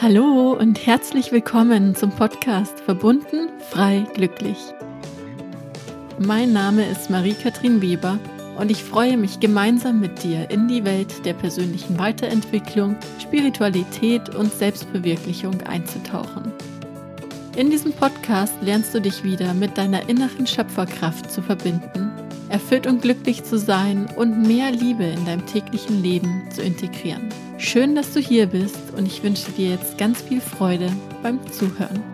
Hallo und herzlich willkommen zum Podcast Verbunden, frei, glücklich. Mein Name ist Marie-Kathrin Weber und ich freue mich gemeinsam mit dir in die Welt der persönlichen Weiterentwicklung, Spiritualität und Selbstverwirklichung einzutauchen. In diesem Podcast lernst du dich wieder mit deiner inneren Schöpferkraft zu verbinden, erfüllt und glücklich zu sein und mehr Liebe in deinem täglichen Leben zu integrieren. Schön, dass du hier bist und ich wünsche dir jetzt ganz viel Freude beim Zuhören.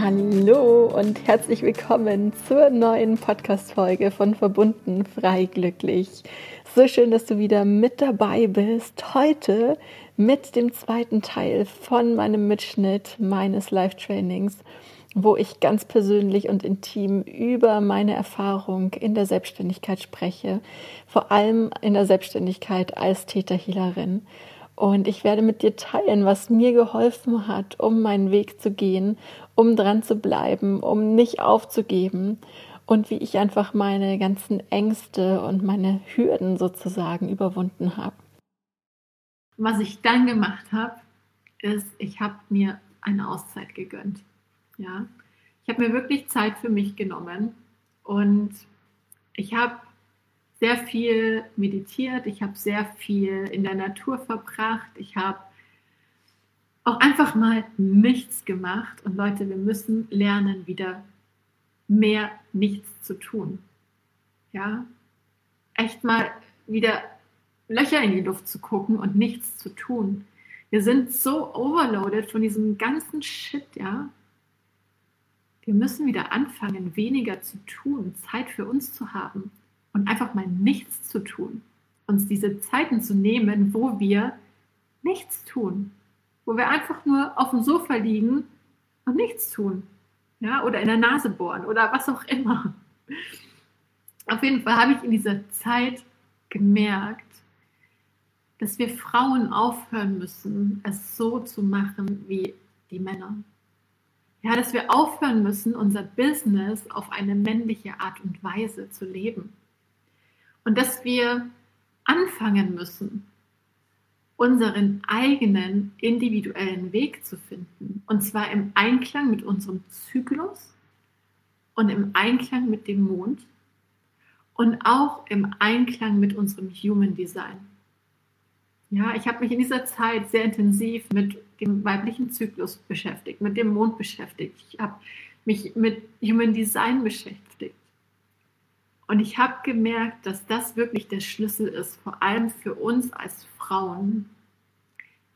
Hallo und herzlich willkommen zur neuen Podcast-Folge von Verbunden frei glücklich. So schön, dass du wieder mit dabei bist. Heute mit dem zweiten Teil von meinem Mitschnitt meines Live-Trainings wo ich ganz persönlich und intim über meine Erfahrung in der Selbstständigkeit spreche, vor allem in der Selbstständigkeit als Täterhealerin. Und ich werde mit dir teilen, was mir geholfen hat, um meinen Weg zu gehen, um dran zu bleiben, um nicht aufzugeben und wie ich einfach meine ganzen Ängste und meine Hürden sozusagen überwunden habe. Was ich dann gemacht habe, ist, ich habe mir eine Auszeit gegönnt. Ja, ich habe mir wirklich Zeit für mich genommen und ich habe sehr viel meditiert, ich habe sehr viel in der Natur verbracht, ich habe auch einfach mal nichts gemacht. Und Leute, wir müssen lernen, wieder mehr nichts zu tun. Ja, echt mal wieder Löcher in die Luft zu gucken und nichts zu tun. Wir sind so overloaded von diesem ganzen Shit, ja. Wir müssen wieder anfangen, weniger zu tun, Zeit für uns zu haben und einfach mal nichts zu tun. Uns diese Zeiten zu nehmen, wo wir nichts tun, wo wir einfach nur auf dem Sofa liegen und nichts tun. Ja, oder in der Nase bohren oder was auch immer. Auf jeden Fall habe ich in dieser Zeit gemerkt, dass wir Frauen aufhören müssen, es so zu machen wie die Männer. Ja, dass wir aufhören müssen, unser Business auf eine männliche Art und Weise zu leben. Und dass wir anfangen müssen, unseren eigenen individuellen Weg zu finden. Und zwar im Einklang mit unserem Zyklus und im Einklang mit dem Mond und auch im Einklang mit unserem Human Design. Ja, ich habe mich in dieser Zeit sehr intensiv mit dem weiblichen Zyklus beschäftigt, mit dem Mond beschäftigt. Ich habe mich mit Human Design beschäftigt. Und ich habe gemerkt, dass das wirklich der Schlüssel ist, vor allem für uns als Frauen,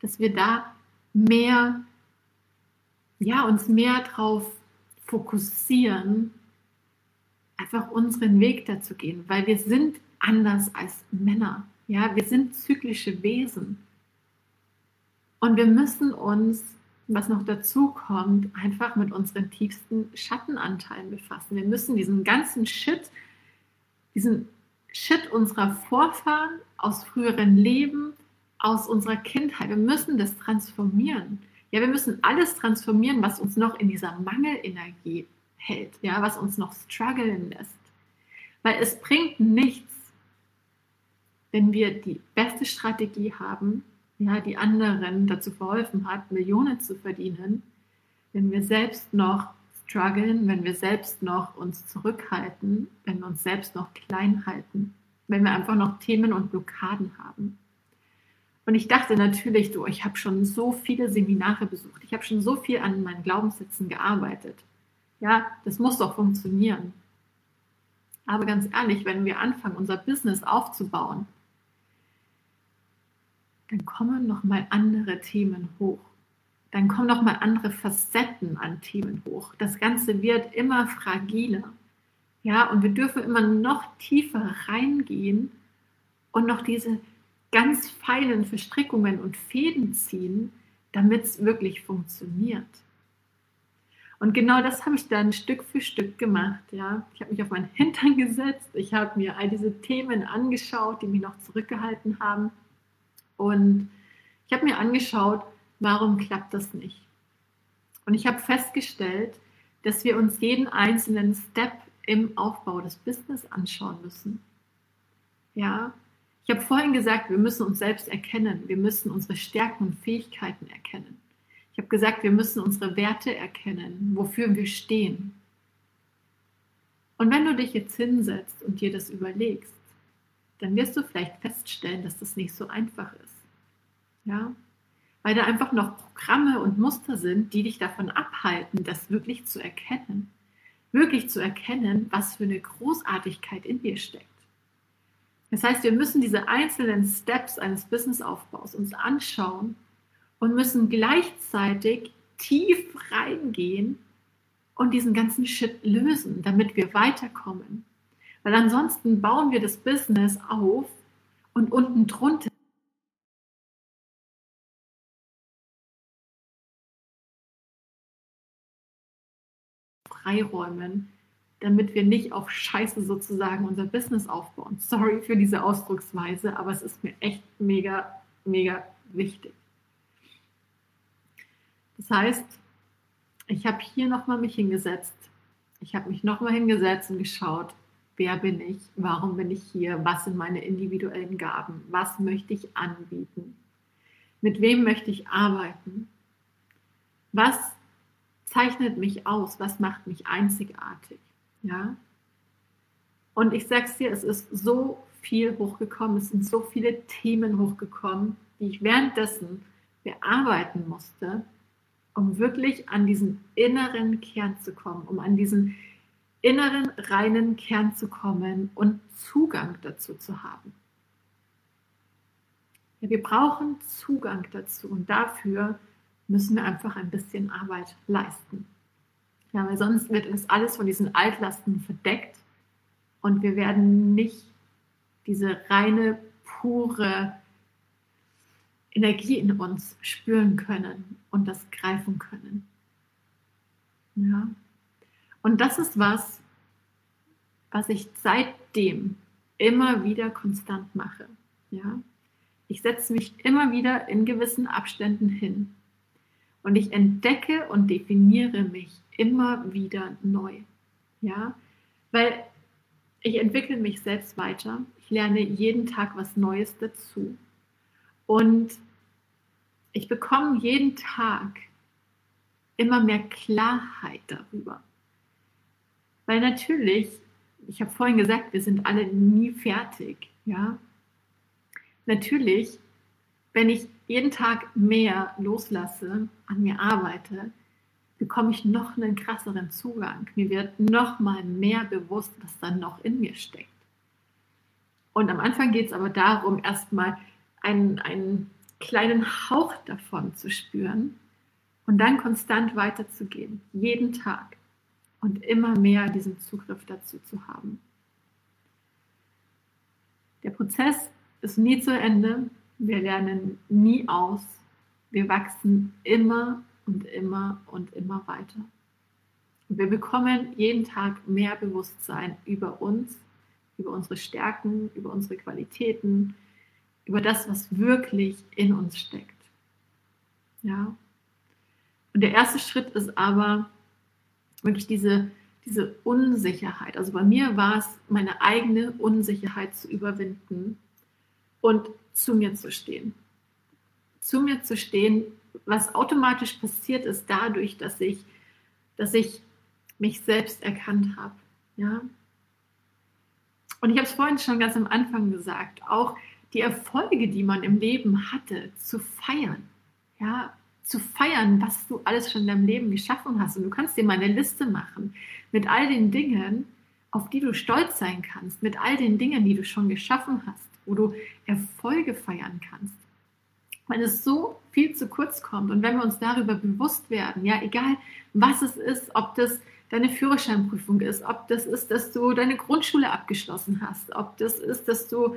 dass wir da mehr, ja, uns mehr darauf fokussieren, einfach unseren Weg dazu gehen, weil wir sind anders als Männer. Ja, wir sind zyklische Wesen. Und wir müssen uns, was noch dazu kommt, einfach mit unseren tiefsten Schattenanteilen befassen. Wir müssen diesen ganzen Shit, diesen Shit unserer Vorfahren aus früheren Leben, aus unserer Kindheit, wir müssen das transformieren. Ja, wir müssen alles transformieren, was uns noch in dieser Mangelenergie hält, ja, was uns noch strugglen lässt. Weil es bringt nichts, wenn wir die beste Strategie haben, ja, die anderen dazu verholfen hat, Millionen zu verdienen, wenn wir selbst noch strugglen, wenn wir selbst noch uns zurückhalten, wenn wir uns selbst noch klein halten, wenn wir einfach noch Themen und Blockaden haben. Und ich dachte natürlich, du, ich habe schon so viele Seminare besucht, ich habe schon so viel an meinen Glaubenssätzen gearbeitet. Ja, das muss doch funktionieren. Aber ganz ehrlich, wenn wir anfangen, unser Business aufzubauen, dann kommen noch mal andere Themen hoch. Dann kommen noch mal andere Facetten an Themen hoch. Das Ganze wird immer fragiler. Ja, und wir dürfen immer noch tiefer reingehen und noch diese ganz feinen Verstrickungen und Fäden ziehen, damit es wirklich funktioniert. Und genau das habe ich dann Stück für Stück gemacht. Ja. Ich habe mich auf meinen Hintern gesetzt, ich habe mir all diese Themen angeschaut, die mich noch zurückgehalten haben und ich habe mir angeschaut, warum klappt das nicht? Und ich habe festgestellt, dass wir uns jeden einzelnen Step im Aufbau des Business anschauen müssen. Ja, Ich habe vorhin gesagt, wir müssen uns selbst erkennen. Wir müssen unsere Stärken und Fähigkeiten erkennen. Ich habe gesagt, wir müssen unsere Werte erkennen, wofür wir stehen. Und wenn du dich jetzt hinsetzt und dir das überlegst, dann wirst du vielleicht feststellen, dass das nicht so einfach ist. Ja? Weil da einfach noch Programme und Muster sind, die dich davon abhalten, das wirklich zu erkennen. Wirklich zu erkennen, was für eine Großartigkeit in dir steckt. Das heißt, wir müssen diese einzelnen Steps eines Businessaufbaus uns anschauen und müssen gleichzeitig tief reingehen und diesen ganzen Shit lösen, damit wir weiterkommen. Weil ansonsten bauen wir das Business auf und unten drunter freiräumen, damit wir nicht auf Scheiße sozusagen unser Business aufbauen. Sorry für diese Ausdrucksweise, aber es ist mir echt mega, mega wichtig. Das heißt, ich habe hier nochmal mich hingesetzt. Ich habe mich nochmal hingesetzt und geschaut, wer bin ich, warum bin ich hier, was sind meine individuellen Gaben, was möchte ich anbieten, mit wem möchte ich arbeiten, was zeichnet mich aus, was macht mich einzigartig. Ja? Und ich sag's dir, es ist so viel hochgekommen, es sind so viele Themen hochgekommen, die ich währenddessen bearbeiten musste, um wirklich an diesen inneren Kern zu kommen, um an diesen inneren reinen Kern zu kommen und Zugang dazu zu haben. Ja, wir brauchen Zugang dazu und dafür müssen wir einfach ein bisschen Arbeit leisten. Ja, weil sonst wird uns alles von diesen Altlasten verdeckt und wir werden nicht diese reine, pure Energie in uns spüren können und das greifen können. Ja. Und das ist was, was ich seitdem immer wieder konstant mache. Ja. Ich setze mich immer wieder in gewissen Abständen hin und ich entdecke und definiere mich immer wieder neu. Ja, weil ich entwickle mich selbst weiter. Ich lerne jeden Tag was Neues dazu. Und ich bekomme jeden Tag immer mehr Klarheit darüber. Weil natürlich, ich habe vorhin gesagt, wir sind alle nie fertig. Ja, natürlich wenn ich jeden Tag mehr loslasse, an mir arbeite, bekomme ich noch einen krasseren Zugang. Mir wird noch mal mehr bewusst, was dann noch in mir steckt. Und am Anfang geht es aber darum, erstmal einen, einen kleinen Hauch davon zu spüren und dann konstant weiterzugehen, jeden Tag und immer mehr diesen Zugriff dazu zu haben. Der Prozess ist nie zu Ende. Wir lernen nie aus. Wir wachsen immer und immer und immer weiter. Und wir bekommen jeden Tag mehr Bewusstsein über uns, über unsere Stärken, über unsere Qualitäten, über das, was wirklich in uns steckt. Ja. Und der erste Schritt ist aber wirklich diese, diese Unsicherheit. Also bei mir war es meine eigene Unsicherheit zu überwinden und zu mir zu stehen. Zu mir zu stehen, was automatisch passiert ist dadurch, dass ich, dass ich mich selbst erkannt habe. Ja? Und ich habe es vorhin schon ganz am Anfang gesagt, auch die Erfolge, die man im Leben hatte, zu feiern. Ja, zu feiern, was du alles schon in deinem Leben geschaffen hast. Und du kannst dir mal eine Liste machen mit all den Dingen, auf die du stolz sein kannst, mit all den Dingen, die du schon geschaffen hast wo du Erfolge feiern kannst. Wenn es so viel zu kurz kommt und wenn wir uns darüber bewusst werden, ja, egal was es ist, ob das deine Führerscheinprüfung ist, ob das ist, dass du deine Grundschule abgeschlossen hast, ob das ist, dass du,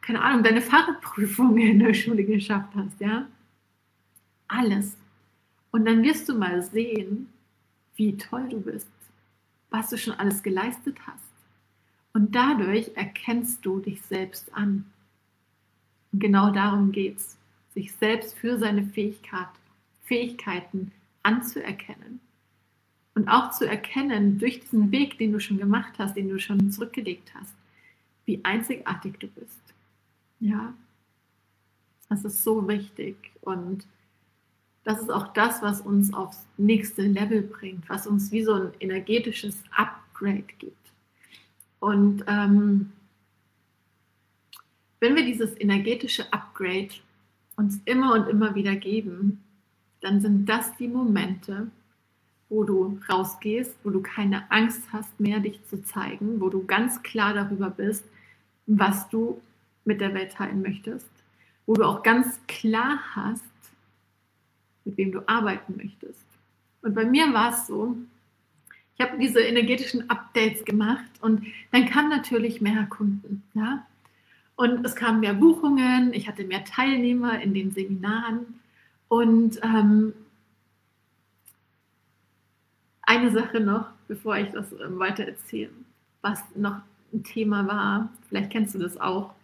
keine Ahnung, deine Fahrradprüfung in der Schule geschafft hast, ja. Alles. Und dann wirst du mal sehen, wie toll du bist, was du schon alles geleistet hast. Und dadurch erkennst du dich selbst an. Und genau darum geht es, sich selbst für seine Fähigkeit, Fähigkeiten anzuerkennen. Und auch zu erkennen, durch diesen Weg, den du schon gemacht hast, den du schon zurückgelegt hast, wie einzigartig du bist. Ja, das ist so wichtig und das ist auch das, was uns aufs nächste Level bringt, was uns wie so ein energetisches Upgrade gibt. Und ähm, wenn wir dieses energetische Upgrade uns immer und immer wieder geben, dann sind das die Momente, wo du rausgehst, wo du keine Angst hast mehr, dich zu zeigen, wo du ganz klar darüber bist, was du mit der Welt teilen möchtest, wo du auch ganz klar hast, mit wem du arbeiten möchtest. Und bei mir war es so, ich habe diese energetischen Updates gemacht und dann kamen natürlich mehr Kunden. Ja? Und es kamen mehr Buchungen, ich hatte mehr Teilnehmer in den Seminaren. Und ähm, eine Sache noch, bevor ich das ähm, weiter erzähle, was noch ein Thema war, vielleicht kennst du das auch,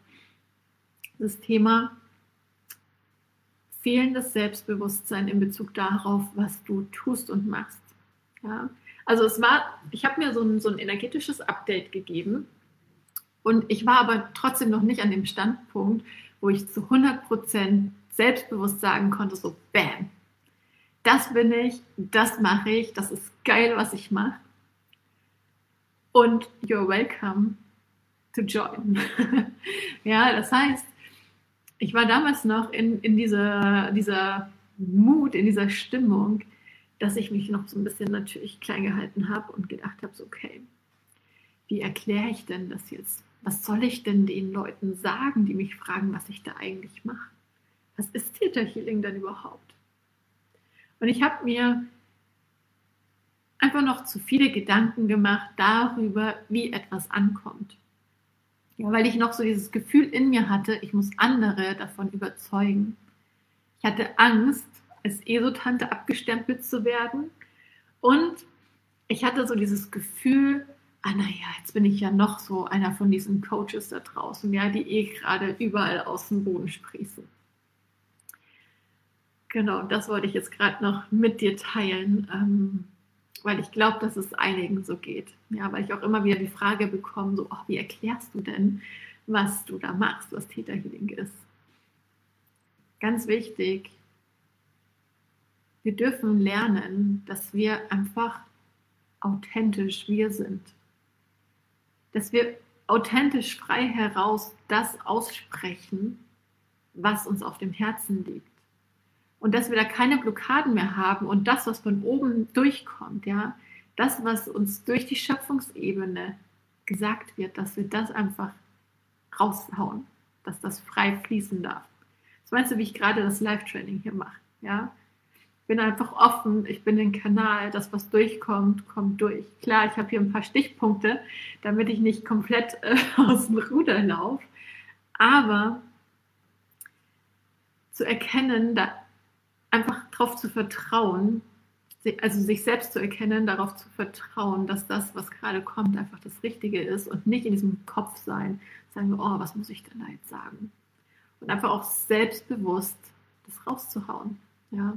das Thema fehlendes Selbstbewusstsein in Bezug darauf, was du tust und machst. Ja? Also es war, ich habe mir so ein, so ein energetisches Update gegeben und ich war aber trotzdem noch nicht an dem Standpunkt, wo ich zu 100% selbstbewusst sagen konnte, so bam, das bin ich, das mache ich, das ist geil, was ich mache. Und you're welcome to join. ja, das heißt, ich war damals noch in, in dieser, dieser Mut, in dieser Stimmung, dass ich mich noch so ein bisschen natürlich klein gehalten habe und gedacht habe, so, okay, wie erkläre ich denn das jetzt? Was soll ich denn den Leuten sagen, die mich fragen, was ich da eigentlich mache? Was ist Theta Healing denn überhaupt? Und ich habe mir einfach noch zu viele Gedanken gemacht darüber, wie etwas ankommt. Ja, weil ich noch so dieses Gefühl in mir hatte, ich muss andere davon überzeugen. Ich hatte Angst, als Esotante abgestempelt zu werden. Und ich hatte so dieses Gefühl, ah naja, jetzt bin ich ja noch so einer von diesen Coaches da draußen, ja, die eh gerade überall aus dem Boden sprießen. Genau, das wollte ich jetzt gerade noch mit dir teilen. Ähm, weil ich glaube, dass es einigen so geht. Ja, weil ich auch immer wieder die Frage bekomme, so, oh, wie erklärst du denn, was du da machst, was Theta Healing ist? Ganz wichtig, wir dürfen lernen, dass wir einfach authentisch wir sind. Dass wir authentisch frei heraus das aussprechen, was uns auf dem Herzen liegt und dass wir da keine Blockaden mehr haben und das, was von oben durchkommt, ja, das, was uns durch die Schöpfungsebene gesagt wird, dass wir das einfach raushauen, dass das frei fließen darf. Das meinst du, wie ich gerade das Live-Training hier mache, ja? Ich bin einfach offen, ich bin den Kanal, das, was durchkommt, kommt durch. Klar, ich habe hier ein paar Stichpunkte, damit ich nicht komplett äh, aus dem Ruder laufe, aber zu erkennen, da einfach darauf zu vertrauen, also sich selbst zu erkennen, darauf zu vertrauen, dass das, was gerade kommt, einfach das Richtige ist und nicht in diesem Kopf sein, sagen, oh, was muss ich denn da jetzt sagen? Und einfach auch selbstbewusst das rauszuhauen. Ja.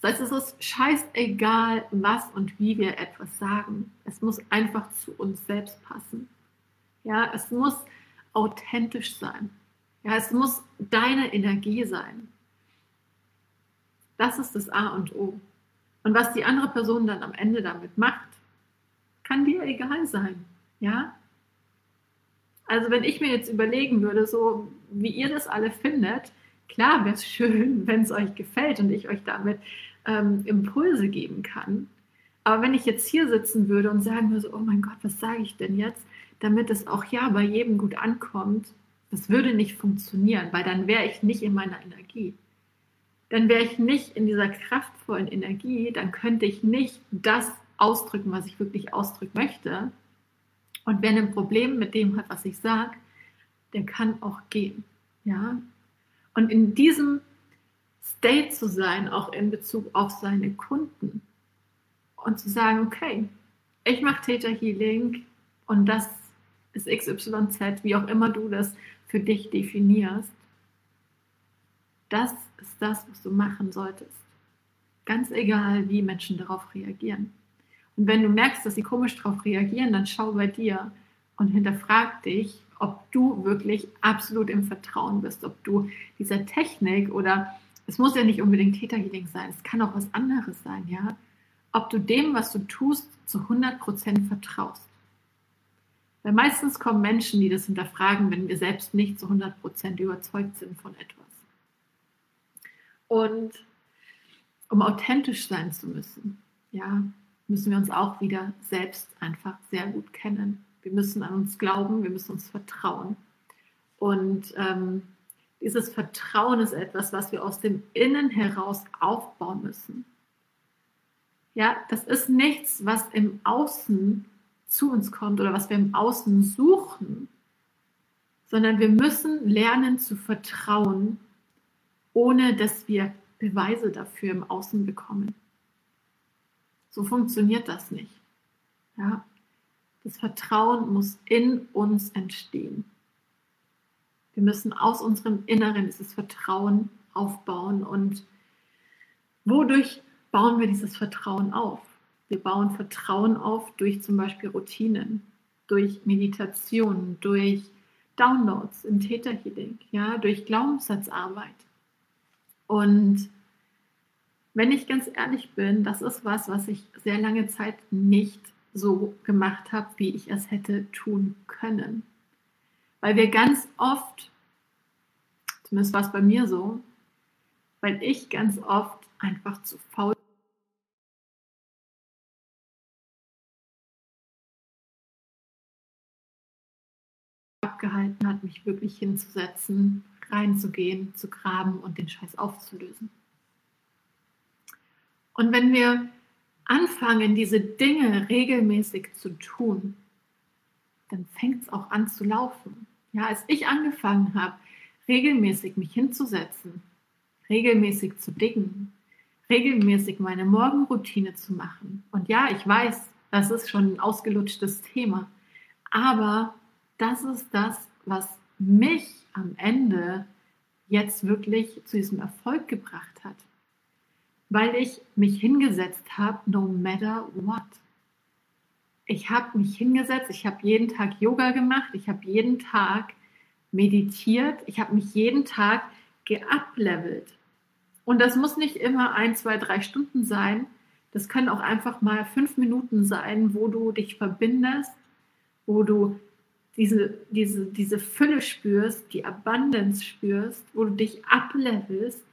Das heißt, es ist scheißegal, was und wie wir etwas sagen. Es muss einfach zu uns selbst passen. Ja, es muss authentisch sein. Ja, es muss deine Energie sein. Das ist das A und O. Und was die andere Person dann am Ende damit macht, kann dir egal sein. Ja? Also wenn ich mir jetzt überlegen würde, so wie ihr das alle findet, klar wäre es schön, wenn es euch gefällt und ich euch damit ähm, Impulse geben kann. Aber wenn ich jetzt hier sitzen würde und sagen würde, oh mein Gott, was sage ich denn jetzt, damit es auch ja bei jedem gut ankommt, das würde nicht funktionieren, weil dann wäre ich nicht in meiner Energie dann wäre ich nicht in dieser kraftvollen Energie, dann könnte ich nicht das ausdrücken, was ich wirklich ausdrücken möchte. Und wer ein Problem mit dem hat, was ich sage, der kann auch gehen. Ja? Und in diesem State zu sein, auch in Bezug auf seine Kunden und zu sagen, okay, ich mache Theta Healing und das ist XYZ, wie auch immer du das für dich definierst. Das ist das, was du machen solltest. Ganz egal, wie Menschen darauf reagieren. Und wenn du merkst, dass sie komisch darauf reagieren, dann schau bei dir und hinterfrag dich, ob du wirklich absolut im Vertrauen bist, ob du dieser Technik oder es muss ja nicht unbedingt Theta sein, es kann auch was anderes sein, ja, ob du dem, was du tust, zu 100% vertraust. Weil meistens kommen Menschen, die das hinterfragen, wenn wir selbst nicht zu 100% überzeugt sind von etwas. Und um authentisch sein zu müssen, ja, müssen wir uns auch wieder selbst einfach sehr gut kennen. Wir müssen an uns glauben, wir müssen uns vertrauen. Und ähm, dieses Vertrauen ist etwas, was wir aus dem Innen heraus aufbauen müssen. Ja, das ist nichts, was im Außen zu uns kommt oder was wir im Außen suchen, sondern wir müssen lernen zu vertrauen, ohne dass wir Beweise dafür im Außen bekommen. So funktioniert das nicht. Ja? Das Vertrauen muss in uns entstehen. Wir müssen aus unserem Inneren dieses Vertrauen aufbauen. Und wodurch bauen wir dieses Vertrauen auf? Wir bauen Vertrauen auf durch zum Beispiel Routinen, durch Meditation, durch Downloads im Theta ja, durch Glaubenssatzarbeit. Und wenn ich ganz ehrlich bin, das ist was, was ich sehr lange Zeit nicht so gemacht habe, wie ich es hätte tun können. Weil wir ganz oft, zumindest war es bei mir so, weil ich ganz oft einfach zu faul abgehalten hat, mich wirklich hinzusetzen, reinzugehen, zu graben und den Scheiß aufzulösen. Und wenn wir anfangen, diese Dinge regelmäßig zu tun, dann fängt es auch an zu laufen. Ja, als ich angefangen habe, regelmäßig mich hinzusetzen, regelmäßig zu dingen, regelmäßig meine Morgenroutine zu machen. Und ja, ich weiß, das ist schon ein ausgelutschtes Thema, aber das ist das, was mich am Ende jetzt wirklich zu diesem Erfolg gebracht hat, weil ich mich hingesetzt habe, no matter what ich habe mich hingesetzt, ich habe jeden Tag Yoga gemacht, ich habe jeden Tag meditiert, ich habe mich jeden Tag geuplevelt. Und das muss nicht immer ein, zwei, drei Stunden sein. Das können auch einfach mal fünf Minuten sein, wo du dich verbindest, wo du diese, diese, diese Fülle spürst, die Abundance spürst, wo du dich uplevelst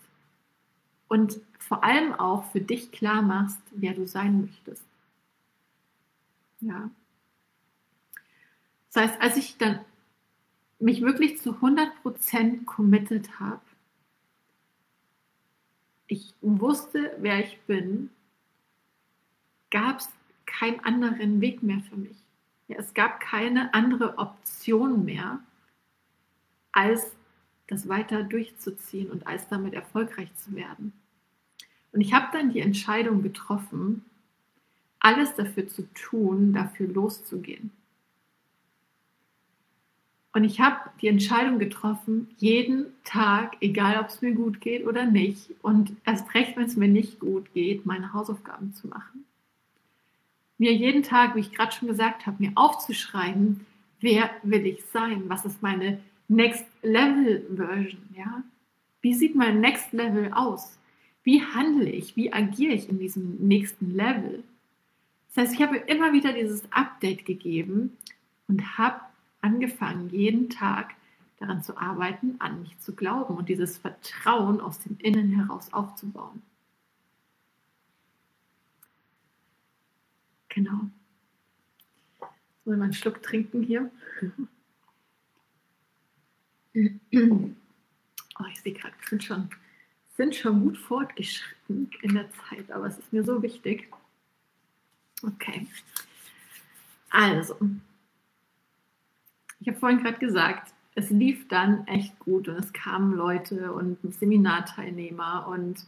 und vor allem auch für dich klar machst, wer du sein möchtest. Ja. Das heißt, als ich dann mich wirklich zu 100% committed habe, ich wusste, wer ich bin, gab es keinen anderen Weg mehr für mich. Ja, es gab keine andere Option mehr, als das weiter durchzuziehen und als damit erfolgreich zu werden. Und ich habe dann die Entscheidung getroffen, alles dafür zu tun, dafür loszugehen. Und ich habe die Entscheidung getroffen, jeden Tag, egal ob es mir gut geht oder nicht, und erst recht, wenn es mir nicht gut geht, meine Hausaufgaben zu machen. Mir jeden Tag, wie ich gerade schon gesagt habe, mir aufzuschreiben, wer will ich sein? Was ist meine Next Level Version? Ja? Wie sieht mein Next Level aus? Wie handle ich? Wie agiere ich in diesem nächsten Level? Das heißt, ich habe immer wieder dieses Update gegeben und habe angefangen, jeden Tag daran zu arbeiten, an mich zu glauben und dieses Vertrauen aus dem Innen heraus aufzubauen. Genau. Soll mal einen Schluck trinken hier? Oh, ich sehe gerade, wir sind schon, sind schon gut fortgeschritten in der Zeit, aber es ist mir so wichtig. Okay. Also, ich habe vorhin gerade gesagt, es lief dann echt gut und es kamen Leute und Seminarteilnehmer und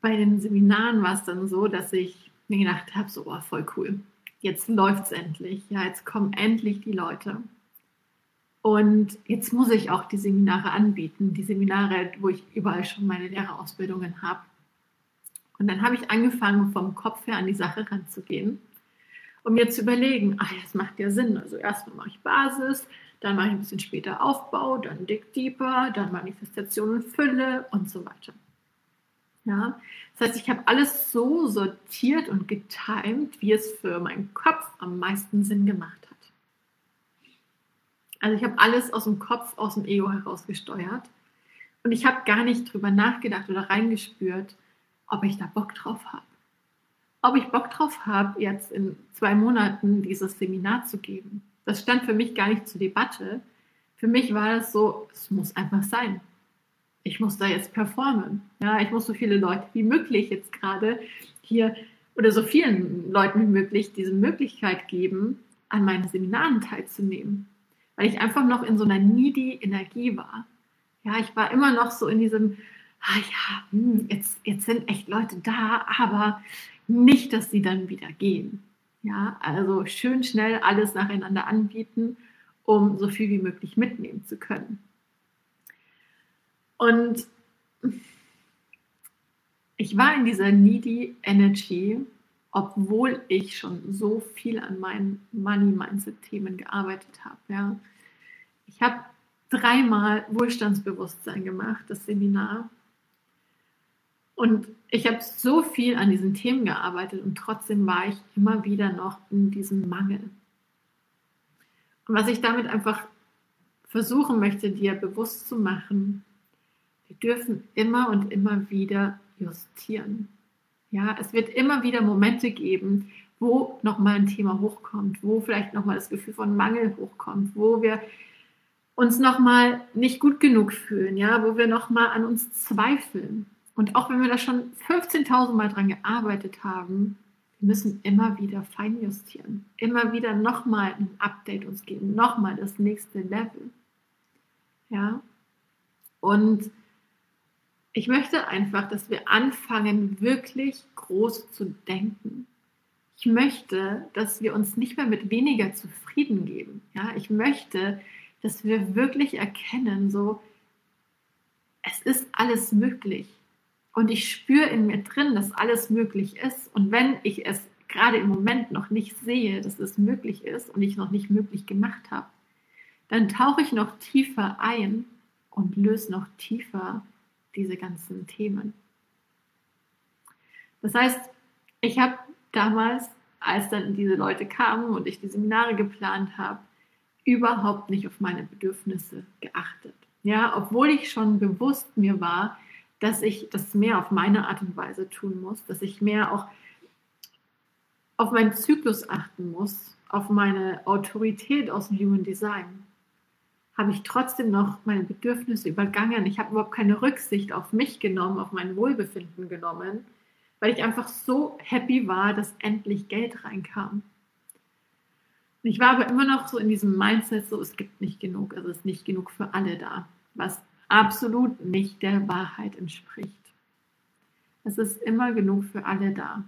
bei den Seminaren war es dann so, dass ich mir gedacht habe, so oh, voll cool, jetzt läuft es endlich, ja, jetzt kommen endlich die Leute. Und jetzt muss ich auch die Seminare anbieten, die Seminare, wo ich überall schon meine Lehrerausbildungen habe. Und dann habe ich angefangen, vom Kopf her an die Sache ranzugehen um mir zu überlegen, ah, das macht ja Sinn. Also erstmal mache ich Basis, dann mache ich ein bisschen später Aufbau, dann Dick Deeper, dann Manifestation und Fülle und so weiter. Ja, das heißt, ich habe alles so sortiert und getimt, wie es für meinen Kopf am meisten Sinn gemacht hat. Also ich habe alles aus dem Kopf, aus dem Ego heraus gesteuert und ich habe gar nicht drüber nachgedacht oder reingespürt, ob ich da Bock drauf habe. Ob ich Bock drauf habe, jetzt in zwei Monaten dieses Seminar zu geben. Das stand für mich gar nicht zur Debatte. Für mich war es so, es muss einfach sein ich muss da jetzt performen. Ja, ich muss so viele Leute wie möglich jetzt gerade hier oder so vielen Leuten wie möglich diese Möglichkeit geben, an meinen Seminaren teilzunehmen. Weil ich einfach noch in so einer needy Energie war. Ja, ich war immer noch so in diesem, ah ja, hm, jetzt, jetzt sind echt Leute da, aber nicht, dass sie dann wieder gehen. Ja, also schön schnell alles nacheinander anbieten, um so viel wie möglich mitnehmen zu können. Und ich war in dieser needy Energy, obwohl ich schon so viel an meinen Money-Mindset-Themen gearbeitet habe. Ja. Ich habe dreimal Wohlstandsbewusstsein gemacht, das Seminar. Und ich habe so viel an diesen Themen gearbeitet und trotzdem war ich immer wieder noch in diesem Mangel. Und was ich damit einfach versuchen möchte, dir bewusst zu machen, wir dürfen immer und immer wieder justieren. Ja, es wird immer wieder Momente geben, wo nochmal ein Thema hochkommt, wo vielleicht nochmal das Gefühl von Mangel hochkommt, wo wir uns nochmal nicht gut genug fühlen, ja, wo wir nochmal an uns zweifeln. Und auch wenn wir da schon 15.000 Mal dran gearbeitet haben, wir müssen immer wieder feinjustieren, immer wieder nochmal ein Update uns geben, nochmal das nächste Level. Ja, und ich möchte einfach, dass wir anfangen, wirklich groß zu denken. Ich möchte, dass wir uns nicht mehr mit weniger zufrieden geben. Ja, ich möchte, dass wir wirklich erkennen, so, es ist alles möglich. Und ich spüre in mir drin, dass alles möglich ist. Und wenn ich es gerade im Moment noch nicht sehe, dass es möglich ist und ich noch nicht möglich gemacht habe, dann tauche ich noch tiefer ein und löse noch tiefer diese ganzen Themen. Das heißt, ich habe damals, als dann diese Leute kamen und ich die Seminare geplant habe, überhaupt nicht auf meine Bedürfnisse geachtet. Ja, obwohl ich schon bewusst mir war, dass ich das mehr auf meine Art und Weise tun muss, dass ich mehr auch auf meinen Zyklus achten muss, auf meine Autorität aus dem Human Design habe ich trotzdem noch meine Bedürfnisse übergangen. Ich habe überhaupt keine Rücksicht auf mich genommen, auf mein Wohlbefinden genommen, weil ich einfach so happy war, dass endlich Geld reinkam. Ich war aber immer noch so in diesem Mindset, so es gibt nicht genug, also es ist nicht genug für alle da, was absolut nicht der Wahrheit entspricht. Es ist immer genug für alle da.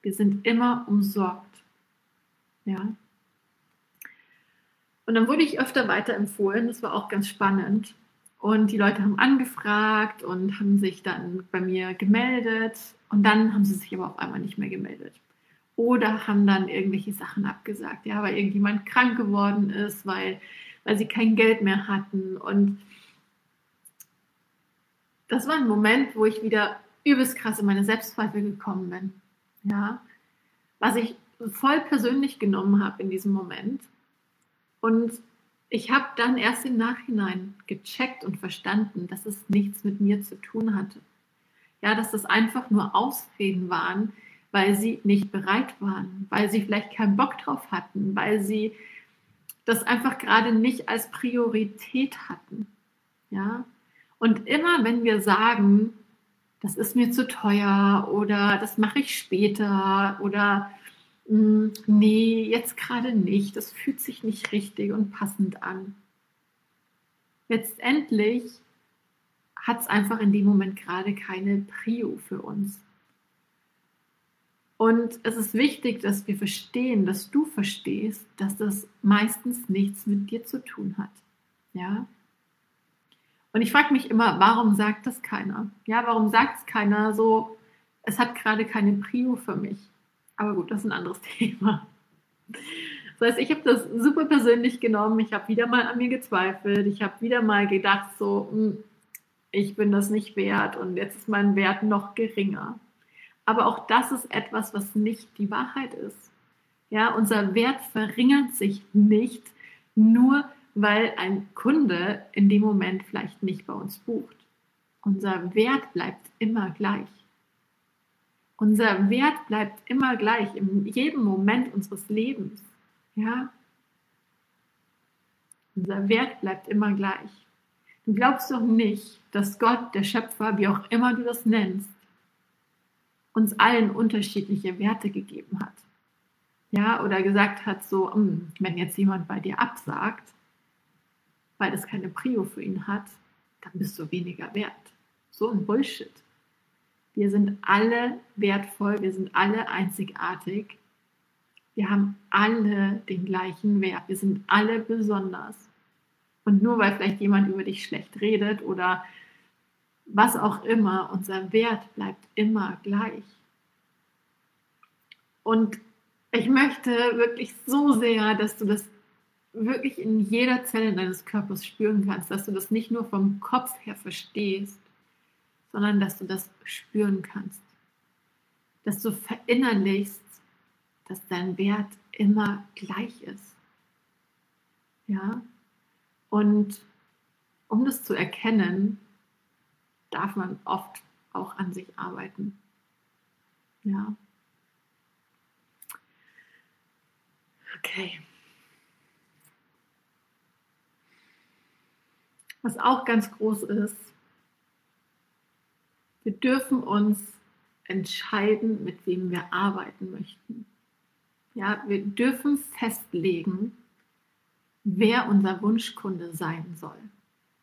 Wir sind immer umsorgt. Ja, und dann wurde ich öfter weiterempfohlen. Das war auch ganz spannend. Und die Leute haben angefragt und haben sich dann bei mir gemeldet. Und dann haben sie sich aber auf einmal nicht mehr gemeldet. Oder haben dann irgendwelche Sachen abgesagt, ja, weil irgendjemand krank geworden ist, weil, weil sie kein Geld mehr hatten. Und das war ein Moment, wo ich wieder übelst krass in meine Selbstzweifel gekommen bin. Ja, was ich voll persönlich genommen habe in diesem Moment und ich habe dann erst im Nachhinein gecheckt und verstanden, dass es nichts mit mir zu tun hatte. Ja, dass das einfach nur Ausreden waren, weil sie nicht bereit waren, weil sie vielleicht keinen Bock drauf hatten, weil sie das einfach gerade nicht als Priorität hatten. Ja? Und immer wenn wir sagen, das ist mir zu teuer oder das mache ich später oder nee, jetzt gerade nicht, das fühlt sich nicht richtig und passend an. Letztendlich hat es einfach in dem Moment gerade keine Prio für uns. Und es ist wichtig, dass wir verstehen, dass du verstehst, dass das meistens nichts mit dir zu tun hat. Ja? Und ich frage mich immer, warum sagt das keiner? Ja, warum sagt es keiner so, es hat gerade keine Prio für mich? Aber gut, das ist ein anderes Thema. Das heißt, ich habe das super persönlich genommen. Ich habe wieder mal an mir gezweifelt. Ich habe wieder mal gedacht, so, hm, ich bin das nicht wert und jetzt ist mein Wert noch geringer. Aber auch das ist etwas, was nicht die Wahrheit ist. Ja, unser Wert verringert sich nicht nur, weil ein Kunde in dem Moment vielleicht nicht bei uns bucht. Unser Wert bleibt immer gleich. Unser Wert bleibt immer gleich in jedem Moment unseres Lebens. Ja? Unser Wert bleibt immer gleich. Du glaubst doch nicht, dass Gott, der Schöpfer, wie auch immer du das nennst, uns allen unterschiedliche Werte gegeben hat. Ja, oder gesagt hat, so, hm, wenn jetzt jemand bei dir absagt, weil es keine Prio für ihn hat, dann bist du weniger wert. So ein Bullshit. Wir sind alle wertvoll, wir sind alle einzigartig. Wir haben alle den gleichen Wert, wir sind alle besonders. Und nur weil vielleicht jemand über dich schlecht redet oder was auch immer, unser Wert bleibt immer gleich. Und ich möchte wirklich so sehr, dass du das wirklich in jeder Zelle deines Körpers spüren kannst, dass du das nicht nur vom Kopf her verstehst, sondern dass du das spüren kannst. Dass du verinnerlichst, dass dein Wert immer gleich ist. Ja? Und um das zu erkennen, darf man oft auch an sich arbeiten. Ja. Okay. Was auch ganz groß ist, wir dürfen uns entscheiden, mit wem wir arbeiten möchten. Ja, wir dürfen festlegen, wer unser Wunschkunde sein soll.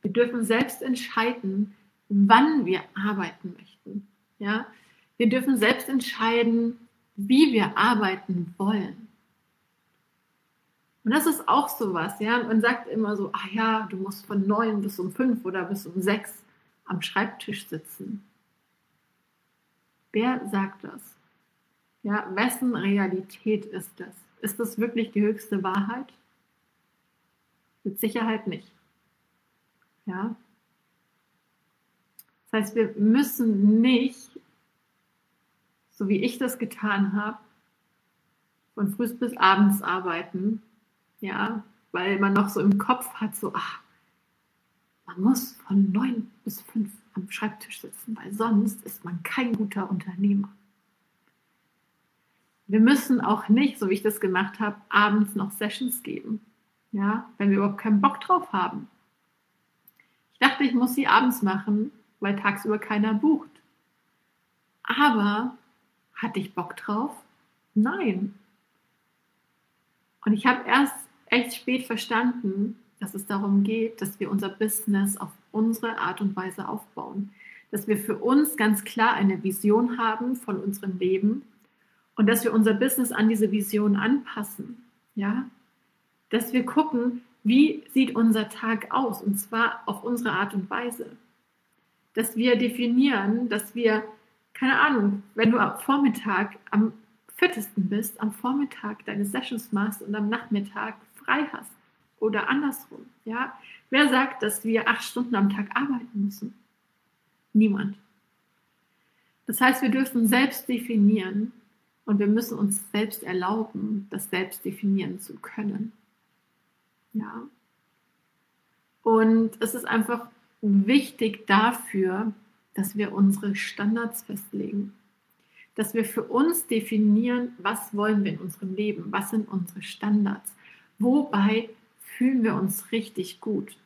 Wir dürfen selbst entscheiden, wann wir arbeiten möchten. Ja, wir dürfen selbst entscheiden, wie wir arbeiten wollen. Und das ist auch sowas, ja. Man sagt immer so, ah ja, du musst von neun bis um fünf oder bis um sechs am Schreibtisch sitzen. Wer sagt das? Ja, wessen Realität ist das? Ist das wirklich die höchste Wahrheit? Mit Sicherheit nicht. Ja. Das heißt, wir müssen nicht, so wie ich das getan habe, von früh bis abends arbeiten, ja, weil man noch so im Kopf hat, so, ach, man muss von neun bis fünf am Schreibtisch sitzen, weil sonst ist man kein guter Unternehmer. Wir müssen auch nicht, so wie ich das gemacht habe, abends noch Sessions geben, ja, wenn wir überhaupt keinen Bock drauf haben. Ich dachte, ich muss sie abends machen, weil tagsüber keiner bucht. Aber hatte ich Bock drauf? Nein. Und ich habe erst echt spät verstanden, dass es darum geht, dass wir unser Business auf unsere Art und Weise aufbauen. Dass wir für uns ganz klar eine Vision haben von unserem Leben und dass wir unser Business an diese Vision anpassen. Ja? Dass wir gucken, wie sieht unser Tag aus und zwar auf unsere Art und Weise. Dass wir definieren, dass wir, keine Ahnung, wenn du am Vormittag am fittesten bist, am Vormittag deine Sessions machst und am Nachmittag frei hast oder andersrum. Ja? Wer sagt, dass wir acht Stunden am Tag arbeiten müssen? Niemand. Das heißt, wir dürfen selbst definieren und wir müssen uns selbst erlauben, das selbst definieren zu können. Ja. Und es ist einfach wichtig dafür, dass wir unsere Standards festlegen. Dass wir für uns definieren, was wollen wir in unserem Leben, was sind unsere Standards. Wobei fühlen wir uns richtig gut?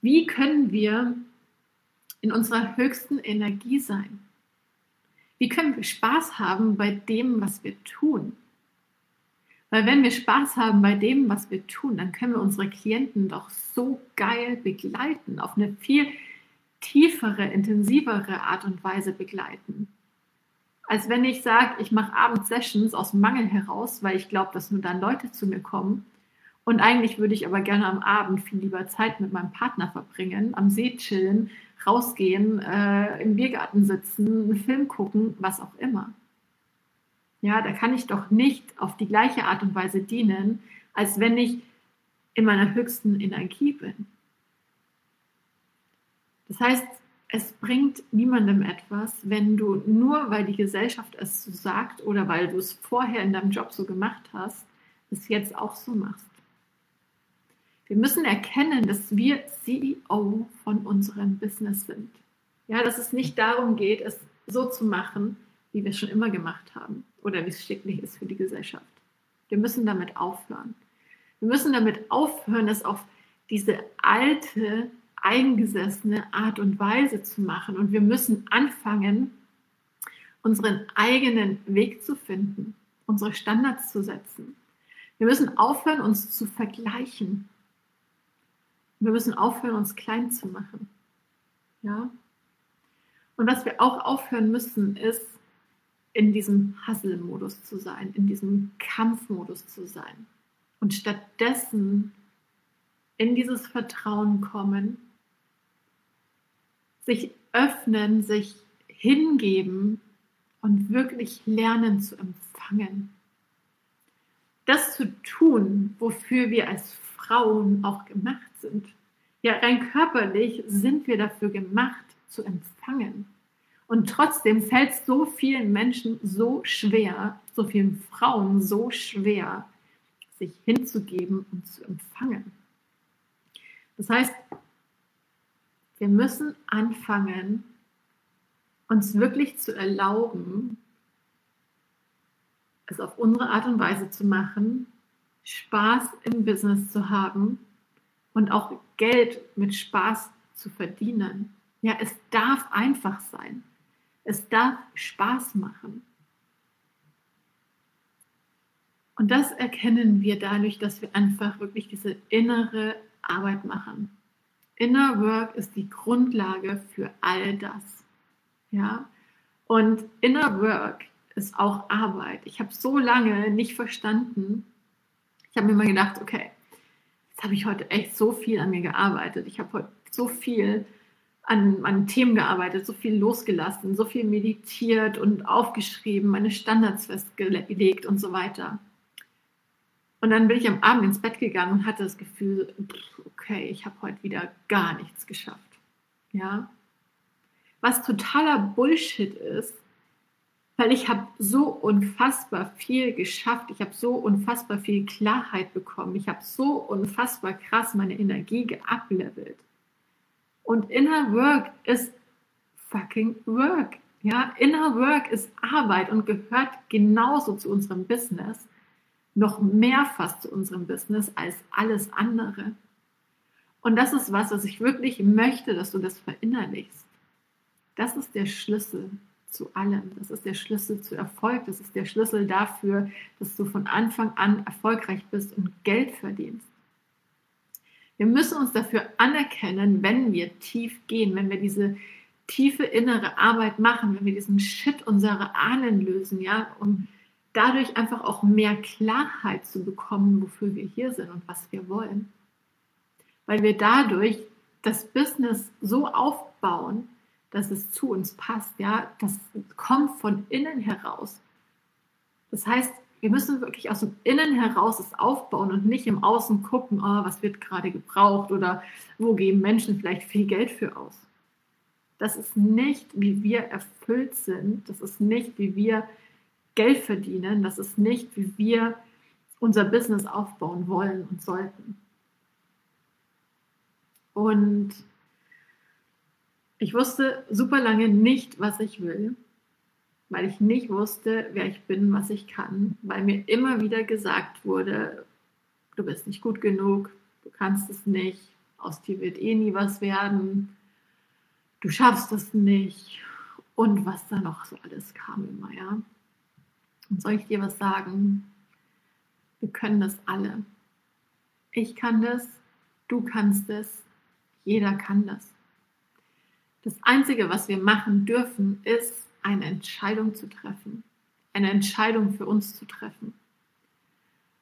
Wie können wir in unserer höchsten Energie sein? Wie können wir Spaß haben bei dem, was wir tun? Weil wenn wir Spaß haben bei dem, was wir tun, dann können wir unsere Klienten doch so geil begleiten, auf eine viel tiefere, intensivere Art und Weise begleiten. Als wenn ich sage, ich mache abends Sessions aus Mangel heraus, weil ich glaube, dass nur dann Leute zu mir kommen und eigentlich würde ich aber gerne am Abend viel lieber Zeit mit meinem Partner verbringen, am See chillen, rausgehen, äh, im Biergarten sitzen, einen Film gucken, was auch immer. Ja, da kann ich doch nicht auf die gleiche Art und Weise dienen, als wenn ich in meiner höchsten Energie bin. Das heißt, es bringt niemandem etwas, wenn du nur, weil die Gesellschaft es so sagt oder weil du es vorher in deinem Job so gemacht hast, es jetzt auch so machst. Wir müssen erkennen, dass wir CEO von unserem Business sind. Ja, dass es nicht darum geht, es so zu machen, wie wir es schon immer gemacht haben oder wie es schicklich ist für die Gesellschaft. Wir müssen damit aufhören. Wir müssen damit aufhören, es auf diese alte, eingesessene Art und Weise zu machen. Und wir müssen anfangen, unseren eigenen Weg zu finden, unsere Standards zu setzen. Wir müssen aufhören, uns zu vergleichen. Wir müssen aufhören, uns klein zu machen. Ja? Und was wir auch aufhören müssen, ist, in diesem Hustle-Modus zu sein, in diesem Kampfmodus zu sein. Und stattdessen in dieses Vertrauen kommen, sich öffnen, sich hingeben und wirklich lernen zu empfangen. Das zu tun, wofür wir als Frauen auch gemacht sind. Ja, rein körperlich sind wir dafür gemacht, zu empfangen. Und trotzdem fällt es so vielen Menschen so schwer, so vielen Frauen so schwer, sich hinzugeben und zu empfangen. Das heißt, wir müssen anfangen, uns wirklich zu erlauben, es auf unsere Art und Weise zu machen, Spaß im Business zu haben und auch Geld mit Spaß zu verdienen. Ja, es darf einfach sein. Es darf Spaß machen. Und das erkennen wir dadurch, dass wir einfach wirklich diese innere Arbeit machen. Inner Work ist die Grundlage für all das. Ja? Und Inner Work ist auch Arbeit. Ich habe so lange nicht verstanden. Ich habe mir mal gedacht, okay, jetzt habe ich heute echt so viel an mir gearbeitet. Ich habe heute so viel an, an Themen gearbeitet, so viel losgelassen, so viel meditiert und aufgeschrieben, meine Standards festgelegt und so weiter. Und dann bin ich am Abend ins Bett gegangen und hatte das Gefühl, okay, ich habe heute wieder gar nichts geschafft. Ja? Was totaler Bullshit ist, weil ich habe so unfassbar viel geschafft, ich habe so unfassbar viel Klarheit bekommen, ich habe so unfassbar krass meine Energie geablevelt. Und Inner Work ist fucking Work. Ja, Inner Work ist Arbeit und gehört genauso zu unserem Business, noch mehr fast zu unserem Business als alles andere. Und das ist was, was ich wirklich möchte, dass du das verinnerlichst. Das ist der Schlüssel zu allem. Das ist der Schlüssel zu Erfolg. Das ist der Schlüssel dafür, dass du von Anfang an erfolgreich bist und Geld verdienst. Wir müssen uns dafür anerkennen, wenn wir tief gehen, wenn wir diese tiefe innere Arbeit machen, wenn wir diesen Shit unserer Ahnen lösen, ja, um dadurch einfach auch mehr Klarheit zu bekommen, wofür wir hier sind und was wir wollen. Weil wir dadurch das Business so aufbauen, dass es zu uns passt, ja, das kommt von innen heraus. Das heißt, wir müssen wirklich aus dem Innen heraus es aufbauen und nicht im Außen gucken, oh, was wird gerade gebraucht oder wo geben Menschen vielleicht viel Geld für aus. Das ist nicht, wie wir erfüllt sind. Das ist nicht, wie wir Geld verdienen. Das ist nicht, wie wir unser Business aufbauen wollen und sollten. Und ich wusste super lange nicht, was ich will weil ich nicht wusste, wer ich bin, was ich kann, weil mir immer wieder gesagt wurde, du bist nicht gut genug, du kannst es nicht, aus dir wird eh nie was werden, du schaffst es nicht und was da noch so alles kam immer, ja. Und soll ich dir was sagen? Wir können das alle. Ich kann das, du kannst es, jeder kann das. Das Einzige, was wir machen dürfen, ist, eine Entscheidung zu treffen, eine Entscheidung für uns zu treffen.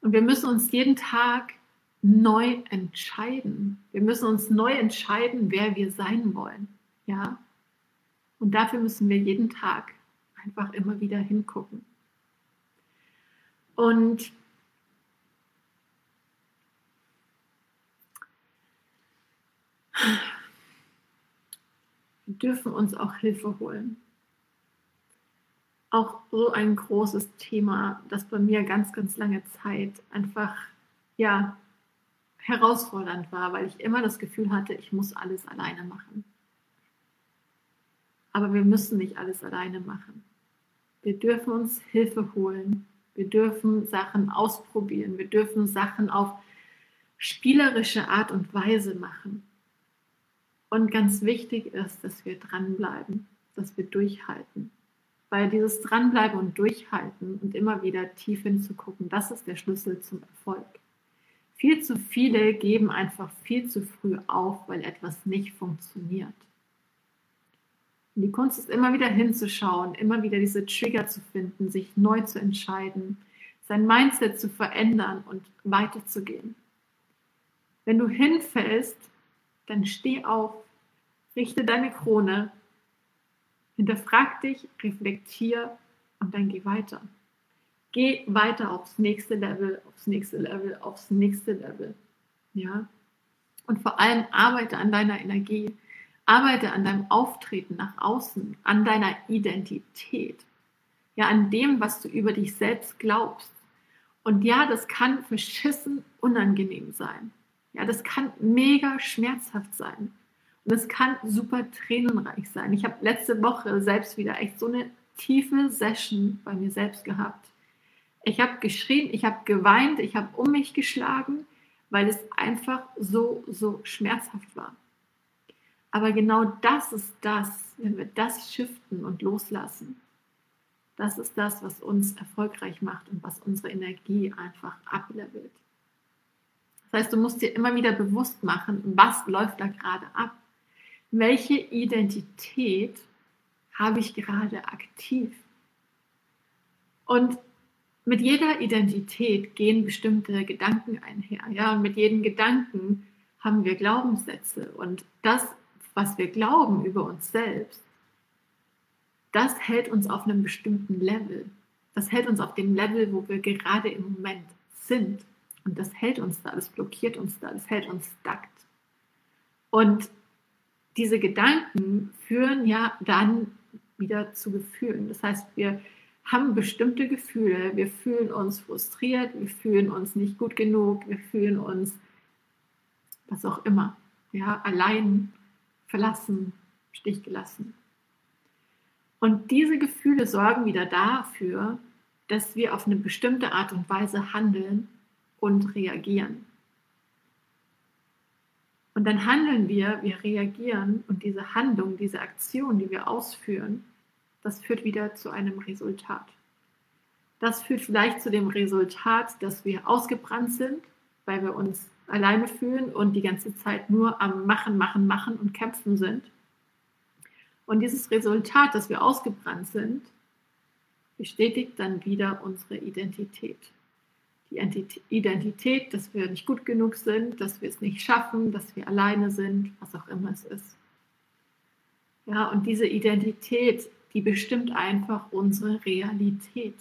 Und wir müssen uns jeden Tag neu entscheiden. Wir müssen uns neu entscheiden, wer wir sein wollen. Ja? Und dafür müssen wir jeden Tag einfach immer wieder hingucken. Und dürfen uns auch Hilfe holen. Auch so ein großes Thema, das bei mir ganz, ganz lange Zeit einfach, ja, herausfordernd war, weil ich immer das Gefühl hatte, ich muss alles alleine machen. Aber wir müssen nicht alles alleine machen. Wir dürfen uns Hilfe holen. Wir dürfen Sachen ausprobieren. Wir dürfen Sachen auf spielerische Art und Weise machen. Und ganz wichtig ist, dass wir dranbleiben, dass wir durchhalten. Weil dieses Dranbleiben und Durchhalten und immer wieder tief hinzugucken, das ist der Schlüssel zum Erfolg. Viel zu viele geben einfach viel zu früh auf, weil etwas nicht funktioniert. Und die Kunst ist immer wieder hinzuschauen, immer wieder diese Trigger zu finden, sich neu zu entscheiden, sein Mindset zu verändern und weiterzugehen. Wenn du hinfällst, dann steh auf, richte deine Krone, hinterfrag dich, reflektier und dann geh weiter. Geh weiter aufs nächste Level, aufs nächste Level, aufs nächste Level. Ja? Und vor allem arbeite an deiner Energie. Arbeite an deinem Auftreten nach außen, an deiner Identität. Ja, an dem, was du über dich selbst glaubst. Und ja, das kann verschissen unangenehm sein. Ja, das kann mega schmerzhaft sein. Und es kann super tränenreich sein. Ich habe letzte Woche selbst wieder echt so eine tiefe Session bei mir selbst gehabt. Ich habe geschrien, ich habe geweint, ich habe um mich geschlagen, weil es einfach so, so schmerzhaft war. Aber genau das ist das, wenn wir das shiften und loslassen. Das ist das, was uns erfolgreich macht und was unsere Energie einfach ablevelt. Das heißt, du musst dir immer wieder bewusst machen, was läuft da gerade ab. Welche Identität habe ich gerade aktiv? Und mit jeder Identität gehen bestimmte Gedanken einher. Ja? Und mit jedem Gedanken haben wir Glaubenssätze. Und das, was wir glauben über uns selbst, das hält uns auf einem bestimmten Level. Das hält uns auf dem Level, wo wir gerade im Moment sind. Und das hält uns da, das blockiert uns da, das hält uns stuck. Und diese Gedanken führen ja dann wieder zu Gefühlen. Das heißt, wir haben bestimmte Gefühle. Wir fühlen uns frustriert, wir fühlen uns nicht gut genug, wir fühlen uns was auch immer, ja, allein, verlassen, Stich gelassen. Und diese Gefühle sorgen wieder dafür, dass wir auf eine bestimmte Art und Weise handeln und reagieren. Und dann handeln wir, wir reagieren und diese Handlung, diese Aktion, die wir ausführen, das führt wieder zu einem Resultat. Das führt vielleicht zu dem Resultat, dass wir ausgebrannt sind, weil wir uns alleine fühlen und die ganze Zeit nur am Machen, Machen, Machen und Kämpfen sind. Und dieses Resultat, dass wir ausgebrannt sind, bestätigt dann wieder unsere Identität. Die Identität, dass wir nicht gut genug sind, dass wir es nicht schaffen, dass wir alleine sind, was auch immer es ist. Ja, und diese Identität die bestimmt einfach unsere Realität.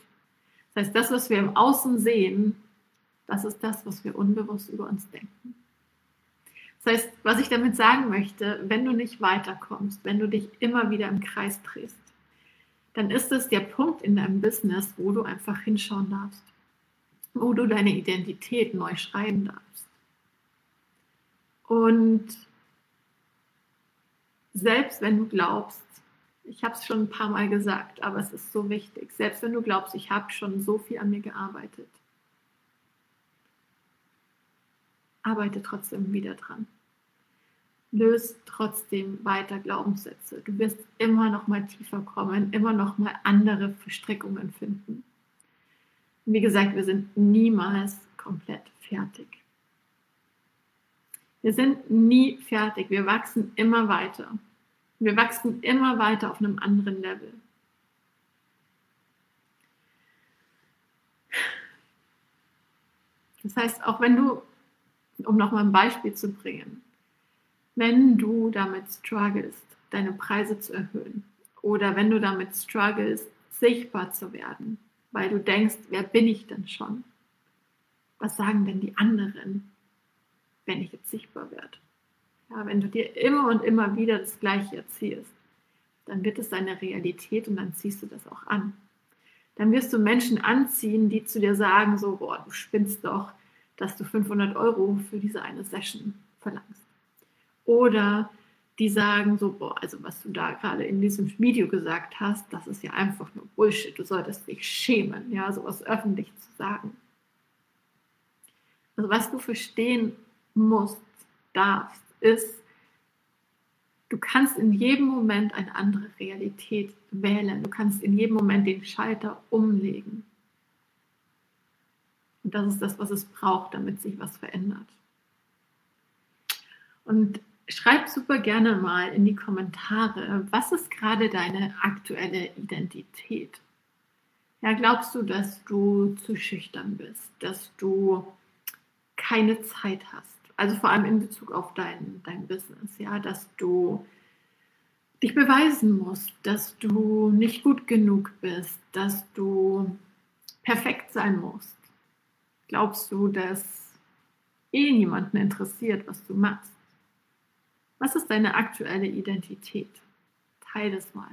Das heißt, das, was wir im Außen sehen, das ist das, was wir unbewusst über uns denken. Das heißt, was ich damit sagen möchte, wenn du nicht weiterkommst, wenn du dich immer wieder im Kreis drehst, dann ist es der Punkt in deinem Business, wo du einfach hinschauen darfst, wo du deine Identität neu schreiben darfst. Und selbst wenn du glaubst, ich habe es schon ein paar Mal gesagt, aber es ist so wichtig. Selbst wenn du glaubst, ich habe schon so viel an mir gearbeitet, arbeite trotzdem wieder dran. Löst trotzdem weiter Glaubenssätze. Du wirst immer noch mal tiefer kommen, immer noch mal andere Verstrickungen finden. Wie gesagt, wir sind niemals komplett fertig. Wir sind nie fertig. Wir wachsen immer weiter. Wir wachsen immer weiter auf einem anderen Level. Das heißt, auch wenn du, um nochmal ein Beispiel zu bringen, wenn du damit strugglest, deine Preise zu erhöhen oder wenn du damit strugglest, sichtbar zu werden, weil du denkst, wer bin ich denn schon? Was sagen denn die anderen, wenn ich jetzt sichtbar werde? Ja, wenn du dir immer und immer wieder das Gleiche erzählst, dann wird es deine Realität und dann ziehst du das auch an. Dann wirst du Menschen anziehen, die zu dir sagen, so, boah, du spinnst doch, dass du 500 Euro für diese eine Session verlangst. Oder die sagen so, boah, also was du da gerade in diesem Video gesagt hast, das ist ja einfach nur Bullshit. Du solltest dich schämen, ja, sowas öffentlich zu sagen. Also was du verstehen musst, darfst, ist, du kannst in jedem Moment eine andere Realität wählen. Du kannst in jedem Moment den Schalter umlegen. Und das ist das, was es braucht, damit sich was verändert. Und schreib super gerne mal in die Kommentare, was ist gerade deine aktuelle Identität? Ja, glaubst du, dass du zu schüchtern bist, dass du keine Zeit hast? Also vor allem in Bezug auf dein, dein Business, ja, dass du dich beweisen musst, dass du nicht gut genug bist, dass du perfekt sein musst. Glaubst du, dass eh niemanden interessiert, was du machst? Was ist deine aktuelle Identität? Teil das mal.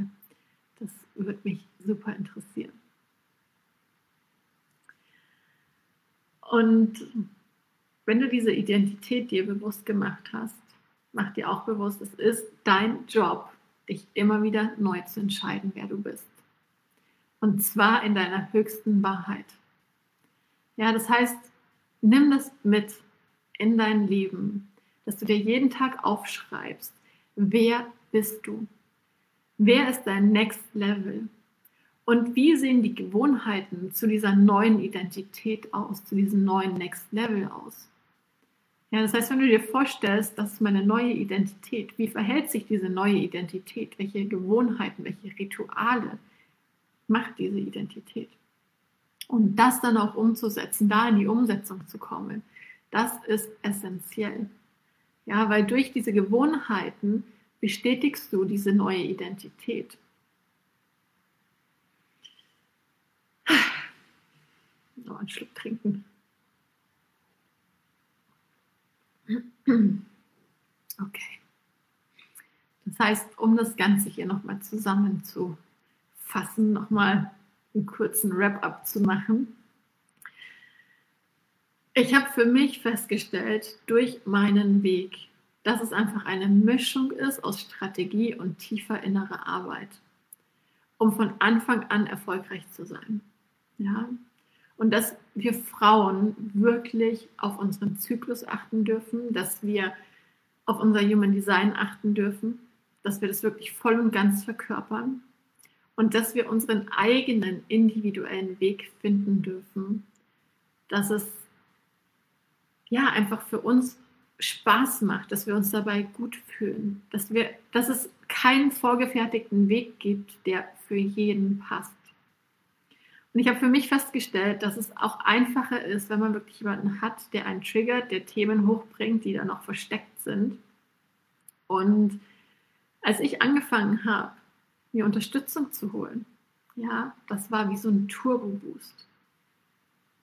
Das würde mich super interessieren. Und wenn du diese Identität dir bewusst gemacht hast, mach dir auch bewusst, es ist dein Job, dich immer wieder neu zu entscheiden, wer du bist. Und zwar in deiner höchsten Wahrheit. Ja, das heißt, nimm das mit in dein Leben, dass du dir jeden Tag aufschreibst, wer bist du? Wer ist dein Next Level? Und wie sehen die Gewohnheiten zu dieser neuen Identität aus, zu diesem neuen Next Level aus? Ja, das heißt, wenn du dir vorstellst, das ist meine neue Identität, wie verhält sich diese neue Identität? Welche Gewohnheiten, welche Rituale macht diese Identität? Und das dann auch umzusetzen, da in die Umsetzung zu kommen, das ist essentiell. Ja, weil durch diese Gewohnheiten bestätigst du diese neue Identität. Noch einen Schluck trinken. Okay. Das heißt, um das Ganze hier nochmal zusammenzufassen, nochmal einen kurzen Wrap-up zu machen. Ich habe für mich festgestellt, durch meinen Weg, dass es einfach eine Mischung ist aus Strategie und tiefer innerer Arbeit, um von Anfang an erfolgreich zu sein. Ja? Und dass wir Frauen wirklich auf unseren Zyklus achten dürfen, dass wir auf unser Human Design achten dürfen, dass wir das wirklich voll und ganz verkörpern und dass wir unseren eigenen individuellen Weg finden dürfen, dass es ja, einfach für uns Spaß macht, dass wir uns dabei gut fühlen, dass, wir, dass es keinen vorgefertigten Weg gibt, der für jeden passt. Und ich habe für mich festgestellt, dass es auch einfacher ist, wenn man wirklich jemanden hat, der einen triggert, der Themen hochbringt, die da noch versteckt sind. Und als ich angefangen habe, mir Unterstützung zu holen, ja, das war wie so ein Turbo-Boost.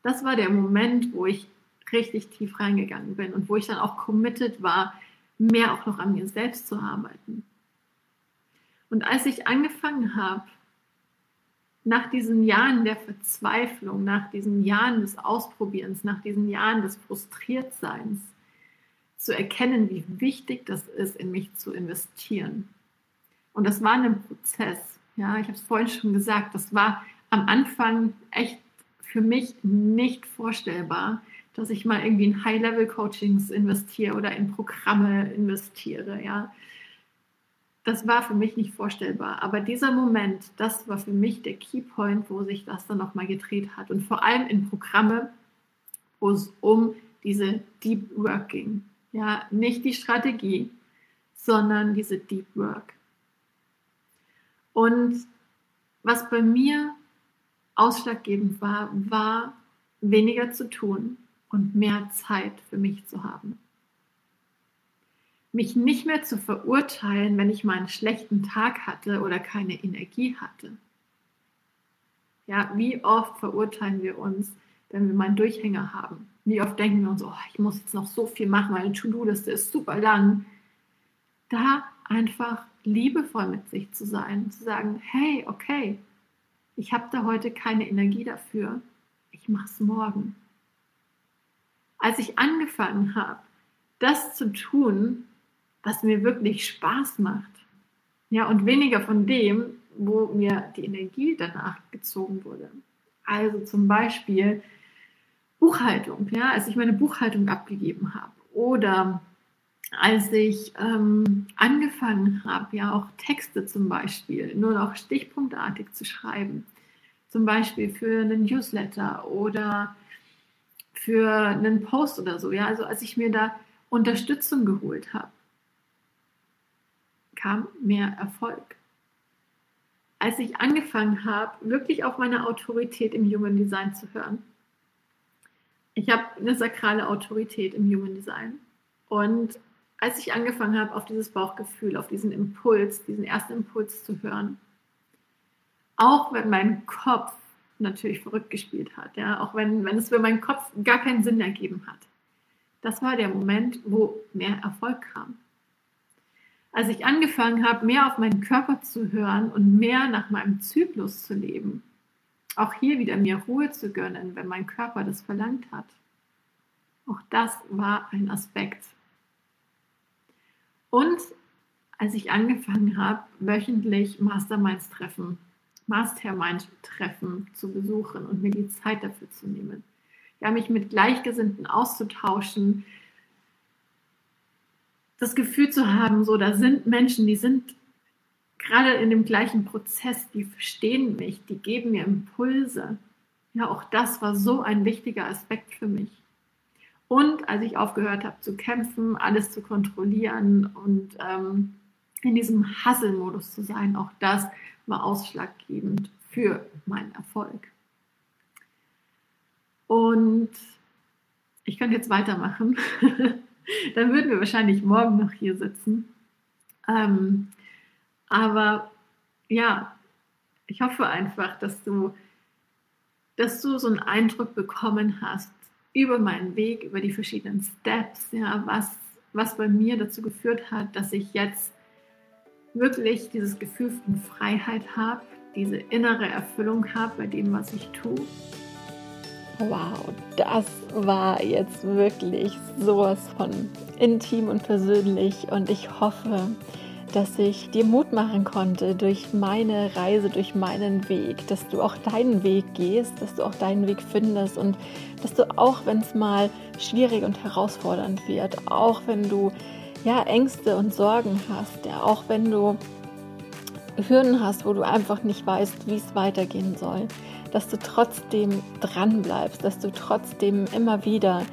Das war der Moment, wo ich richtig tief reingegangen bin und wo ich dann auch committed war, mehr auch noch an mir selbst zu arbeiten. Und als ich angefangen habe, nach diesen Jahren der Verzweiflung, nach diesen Jahren des Ausprobierens, nach diesen Jahren des Frustriertseins, zu erkennen, wie wichtig das ist, in mich zu investieren. Und das war ein Prozess. Ja, ich habe es vorhin schon gesagt, das war am Anfang echt für mich nicht vorstellbar, dass ich mal irgendwie in High-Level-Coachings investiere oder in Programme investiere, ja. Das war für mich nicht vorstellbar. Aber dieser Moment, das war für mich der Keypoint, wo sich das dann nochmal gedreht hat. Und vor allem in Programme, wo es um diese Deep Work ging. Ja, nicht die Strategie, sondern diese Deep Work. Und was bei mir ausschlaggebend war, war weniger zu tun, und mehr Zeit für mich zu haben. Mich nicht mehr zu verurteilen, wenn ich mal einen schlechten Tag hatte oder keine Energie hatte. Ja, wie oft verurteilen wir uns, wenn wir mal einen Durchhänger haben? Wie oft denken wir uns, oh, ich muss jetzt noch so viel machen, meine To-Do-Liste ist super lang. Da einfach liebevoll mit sich zu sein, zu sagen, hey, okay, ich habe da heute keine Energie dafür, ich mache es morgen. Als ich angefangen habe, das zu tun, was mir wirklich Spaß macht, ja, und weniger von dem, wo mir die Energie danach gezogen wurde. Also zum Beispiel Buchhaltung, ja, als ich meine Buchhaltung abgegeben habe oder als ich ähm, angefangen habe, ja auch Texte zum Beispiel nur noch stichpunktartig zu schreiben, zum Beispiel für einen Newsletter oder für einen Post oder so, ja, also als ich mir da Unterstützung geholt habe, kam mehr Erfolg. Als ich angefangen habe, wirklich auf meine Autorität im Human Design zu hören. Ich habe eine sakrale Autorität im Human Design und als ich angefangen habe, auf dieses Bauchgefühl, auf diesen Impuls, diesen ersten Impuls zu hören, auch wenn mein Kopf natürlich verrückt gespielt hat, ja, auch wenn, wenn es für meinen Kopf gar keinen Sinn ergeben hat. Das war der Moment, wo mehr Erfolg kam. Als ich angefangen habe, mehr auf meinen Körper zu hören und mehr nach meinem Zyklus zu leben, auch hier wieder mir Ruhe zu gönnen, wenn mein Körper das verlangt hat. Auch das war ein Aspekt, und als ich angefangen habe, wöchentlich Masterminds-Treffen, Mastermind-Treffen zu besuchen und mir die Zeit dafür zu nehmen, ja, mich mit Gleichgesinnten auszutauschen, das Gefühl zu haben, so, da sind Menschen, die sind gerade in dem gleichen Prozess, die verstehen mich, die geben mir Impulse. Ja, auch das war so ein wichtiger Aspekt für mich. Und als ich aufgehört habe zu kämpfen, alles zu kontrollieren und ähm, in diesem Hustle-Modus zu sein, auch das war ausschlaggebend für meinen Erfolg. Und ich könnte jetzt weitermachen. Dann würden wir wahrscheinlich morgen noch hier sitzen. Ähm, aber ja, ich hoffe einfach, dass du, dass du so einen Eindruck bekommen hast, über meinen Weg, über die verschiedenen Steps, ja, was, was bei mir dazu geführt hat, dass ich jetzt wirklich dieses Gefühl von Freiheit habe, diese innere Erfüllung habe bei dem, was ich tue. Wow, das war jetzt wirklich sowas von intim und persönlich und ich hoffe, dass ich dir Mut machen konnte durch meine Reise, durch meinen Weg, dass du auch deinen Weg gehst, dass du auch deinen Weg findest und dass du auch, wenn es mal schwierig und herausfordernd wird, auch wenn du ja Ängste und Sorgen hast, ja, auch wenn du Hürden hast, wo du einfach nicht weißt, wie es weitergehen soll, dass du trotzdem dran bleibst, dass du trotzdem immer wieder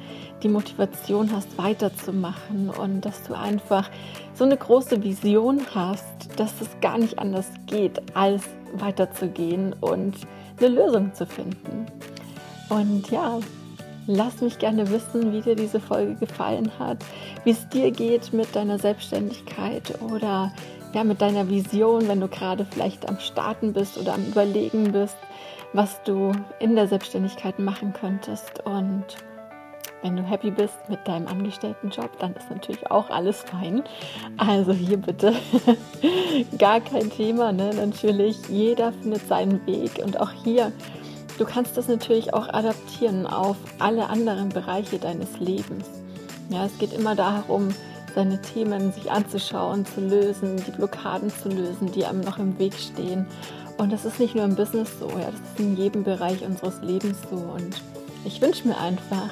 die Motivation hast, weiterzumachen und dass du einfach so eine große Vision hast, dass es gar nicht anders geht, als weiterzugehen und eine Lösung zu finden. Und ja, lass mich gerne wissen, wie dir diese Folge gefallen hat, wie es dir geht mit deiner Selbstständigkeit oder ja, mit deiner Vision, wenn du gerade vielleicht am Starten bist oder am Überlegen bist, was du in der Selbstständigkeit machen könntest. Und wenn du happy bist mit deinem Angestelltenjob, dann ist natürlich auch alles fein. Also hier bitte gar kein Thema, ne? Natürlich, jeder findet seinen Weg und auch hier, du kannst das natürlich auch adaptieren auf alle anderen Bereiche deines Lebens. Ja, es geht immer darum, seine Themen sich anzuschauen, zu lösen, die Blockaden zu lösen, die einem noch im Weg stehen. Und das ist nicht nur im Business so, ja, das ist in jedem Bereich unseres Lebens so. Und ich wünsche mir einfach,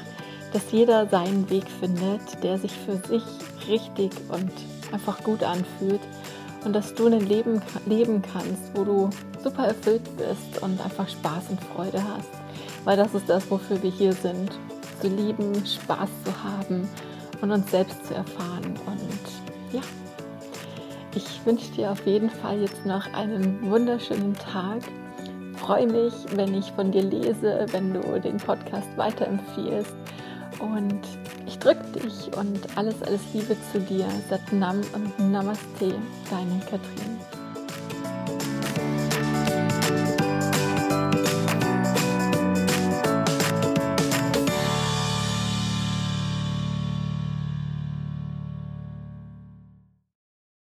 dass jeder seinen Weg findet, der sich für sich richtig und einfach gut anfühlt und dass du ein Leben leben kannst, wo du super erfüllt bist und einfach Spaß und Freude hast. Weil das ist das, wofür wir hier sind. Zu lieben, Spaß zu haben und uns selbst zu erfahren. Und ja, ich wünsche dir auf jeden Fall jetzt noch einen wunderschönen Tag. Freue mich, wenn ich von dir lese, wenn du den Podcast weiterempfiehlst und ich drücke dich und alles, alles Liebe zu dir. Satnam und Namaste, deine Katrin.